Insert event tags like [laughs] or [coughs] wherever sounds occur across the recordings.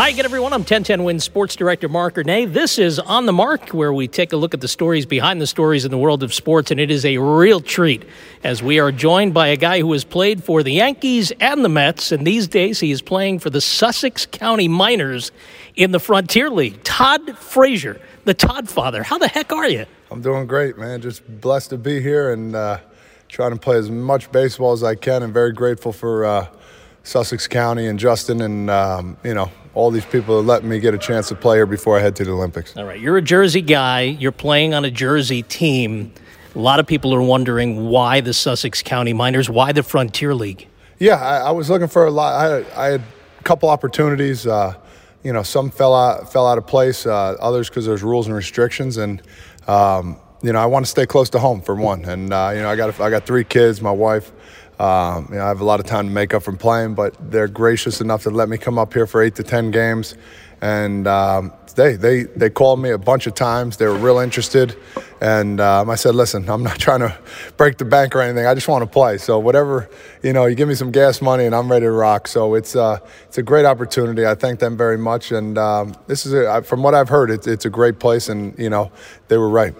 Hi again, everyone. I'm 1010 WINS Sports Director Marc Ernay. This is On the Marc, where we take a look at the stories behind the stories in the world of sports, and it is a real treat as we are joined by a guy who has played for the Yankees and the Mets, and these days he is playing for the Sussex County Miners in the Frontier League. Todd Frazier, the Todd father. How the heck are you? I'm doing great, man. Just blessed to be here and uh, trying to play as much baseball as I can, and very grateful for uh, Sussex County and Justin and um, you know all these people that let me get a chance to play here before I head to the Olympics. All right, you're a Jersey guy. You're playing on a Jersey team. A lot of people are wondering why the Sussex County Miners, why the Frontier League. Yeah, I, I was looking for a lot. I, I had a couple opportunities. Uh, you know, some fell out fell out of place. Uh, others because there's rules and restrictions, and um, you know, I want to stay close to home for one. And uh, you know, I got I got three kids, my wife. Um, you know, I have a lot of time to make up from playing, but they're gracious enough to let me come up here for eight to ten games. And um, they they they called me a bunch of times. They were real interested, and um, I said, "Listen, I'm not [laughs] trying to break the bank or anything. I just want to play. So whatever, you know, you give me some gas money, and I'm ready to rock. So it's uh, it's a great opportunity. I thank them very much, and um, this is a, from what I've heard, it's it's a great place, and you know, they were right.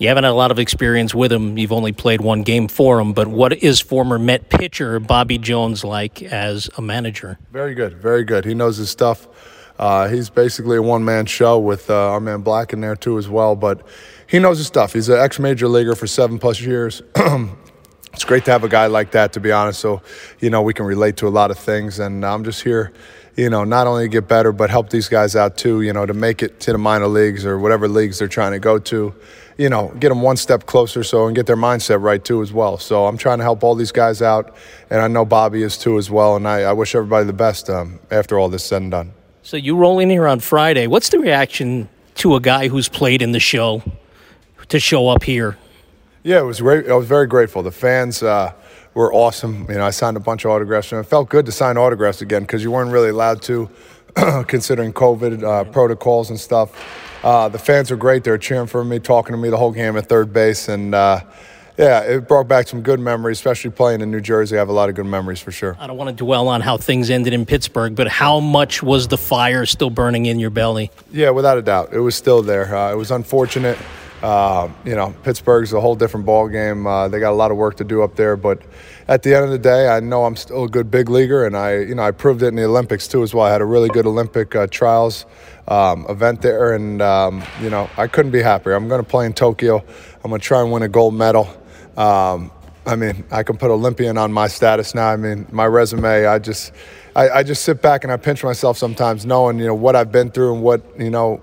You haven't had a lot of experience with him. You've only played one game for him. But what is former Met pitcher Bobby Jones like as a manager? Very good, very good. He knows his stuff. Uh, he's basically a one man show with uh, our man Black in there too as well. But he knows his stuff. He's an ex major leaguer for seven plus years. [clears throat] it's great to have a guy like that, to be honest. So, you know, we can relate to a lot of things. And I'm just here, you know, not only to get better, but help these guys out too, you know, to make it to the minor leagues or whatever leagues they're trying to go to you know, get them one step closer so and get their mindset right too as well. So I'm trying to help all these guys out, and I know Bobby is too as well. And I, I wish everybody the best um, after all this said and done. So you roll in here on Friday. What's the reaction to a guy who's played in the show to show up here? Yeah, it was great. I was very grateful. The fans uh, were awesome. You know, I signed a bunch of autographs, and it felt good to sign autographs again because you weren't really allowed to, [coughs] considering COVID uh, protocols and stuff. Uh, the fans were great. They were cheering for me, talking to me the whole game at third base, and uh, yeah, it brought back some good memories, especially playing in New Jersey. I have a lot of good memories for sure. I don't want to dwell on how things ended in Pittsburgh, but how much was the fire still burning in your belly? Yeah, without a doubt, it was still there. Uh, it was unfortunate. Uh, you know, Pittsburgh's a whole different ball game. Uh, they got a lot of work to do up there, but at the end of the day, I know I'm still a good big leaguer, and I, you know, I proved it in the Olympics too as well. I had a really good Olympic uh, trials um, event there, and um, you know, I couldn't be happier. I'm going to play in Tokyo. I'm going to try and win a gold medal. Um, I mean, I can put Olympian on my status now. I mean, my resume. I just, I, I just sit back and I pinch myself sometimes, knowing you know what I've been through and what you know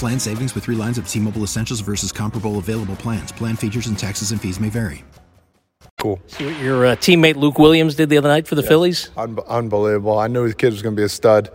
Plan savings with three lines of T Mobile Essentials versus comparable available plans. Plan features and taxes and fees may vary. Cool. See what your uh, teammate Luke Williams did the other night for the Phillies? Un- unbelievable. I knew the kid was going to be a stud.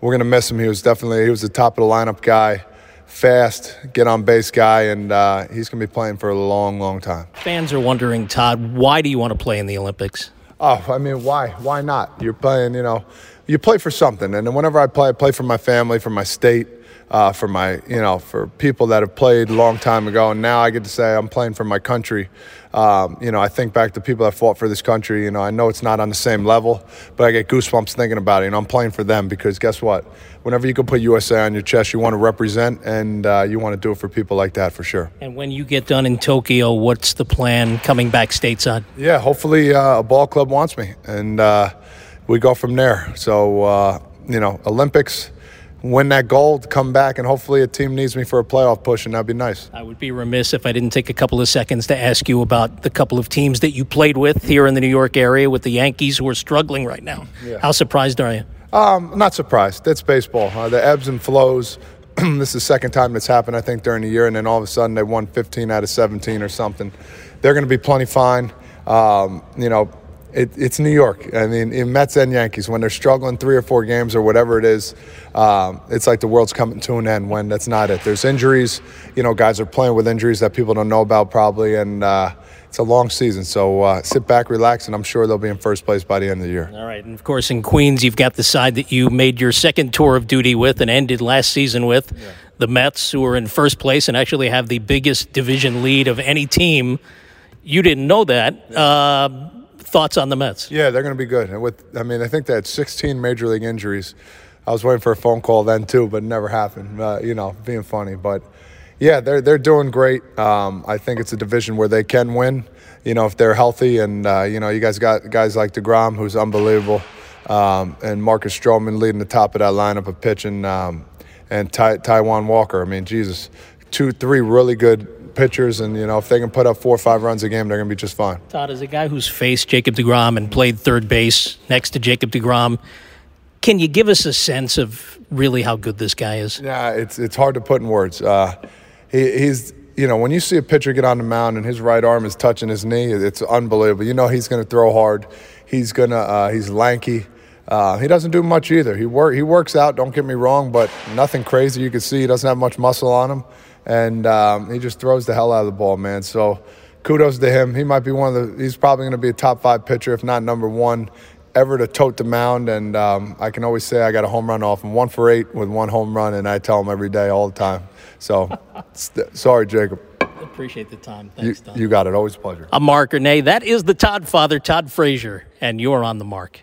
We're going to miss him. He was definitely he was the top of the lineup guy, fast, get on base guy, and uh, he's going to be playing for a long, long time. Fans are wondering, Todd, why do you want to play in the Olympics? Oh, I mean, why? Why not? You're playing, you know, you play for something. And whenever I play, I play for my family, for my state, uh, for my, you know, for people that have played a long time ago. And now I get to say I'm playing for my country. Um, you know, I think back to people that fought for this country. You know, I know it's not on the same level, but I get goosebumps thinking about it. You know, I'm playing for them because guess what? Whenever you can put USA on your chest, you want to represent and uh, you want to do it for people like that for sure. And when you get done in Tokyo, what's the plan coming back stateside? Yeah, hopefully uh, a ball club wants me, and uh, we go from there. So uh, you know, Olympics, win that gold, come back, and hopefully a team needs me for a playoff push, and that'd be nice. I would be remiss if I didn't take a couple of seconds to ask you about the couple of teams that you played with here in the New York area with the Yankees who are struggling right now. How surprised are you? Um, not surprised. That's baseball. Uh, the ebbs and flows. [clears throat] this is the second time that's happened, I think, during the year, and then all of a sudden they won 15 out of 17 or something. They're going to be plenty fine. Um, you know, it, it's New York. I mean, in Mets and Yankees, when they're struggling three or four games or whatever it is, um, it's like the world's coming to an end when that's not it. There's injuries. You know, guys are playing with injuries that people don't know about probably, and uh, it's a long season. So uh, sit back, relax, and I'm sure they'll be in first place by the end of the year. All right. And of course, in Queens, you've got the side that you made your second tour of duty with and ended last season with the Mets, who are in first place and actually have the biggest division lead of any team. You didn't know that. Uh, thoughts on the Mets? Yeah, they're going to be good. And with, I mean, I think they had 16 major league injuries. I was waiting for a phone call then too, but it never happened. Uh, you know, being funny, but yeah, they're they're doing great. Um, I think it's a division where they can win. You know, if they're healthy, and uh, you know, you guys got guys like Degrom, who's unbelievable, um, and Marcus Stroman leading the top of that lineup of pitching, um, and Ty- Taijuan Walker. I mean, Jesus, two, three really good pitchers, and you know, if they can put up four or five runs a game, they're going to be just fine. Todd, as a guy who's faced Jacob DeGrom and played third base next to Jacob DeGrom, can you give us a sense of really how good this guy is? Yeah, it's it's hard to put in words. Uh, he, he's you know when you see a pitcher get on the mound and his right arm is touching his knee, it's unbelievable. You know he's going to throw hard. He's gonna uh, he's lanky. Uh, he doesn't do much either. He work he works out. Don't get me wrong, but nothing crazy. You can see he doesn't have much muscle on him, and um, he just throws the hell out of the ball, man. So kudos to him. He might be one of the. He's probably going to be a top five pitcher, if not number one, ever to tote the mound. And um, I can always say I got a home run off him, one for eight with one home run, and I tell him every day, all the time. So [laughs] st- sorry, Jacob. Appreciate the time. You, Thanks, Todd. you got it. Always a pleasure. I'm Marc Ernay. That is the Todd father, Todd Frazier, and you're on the mark.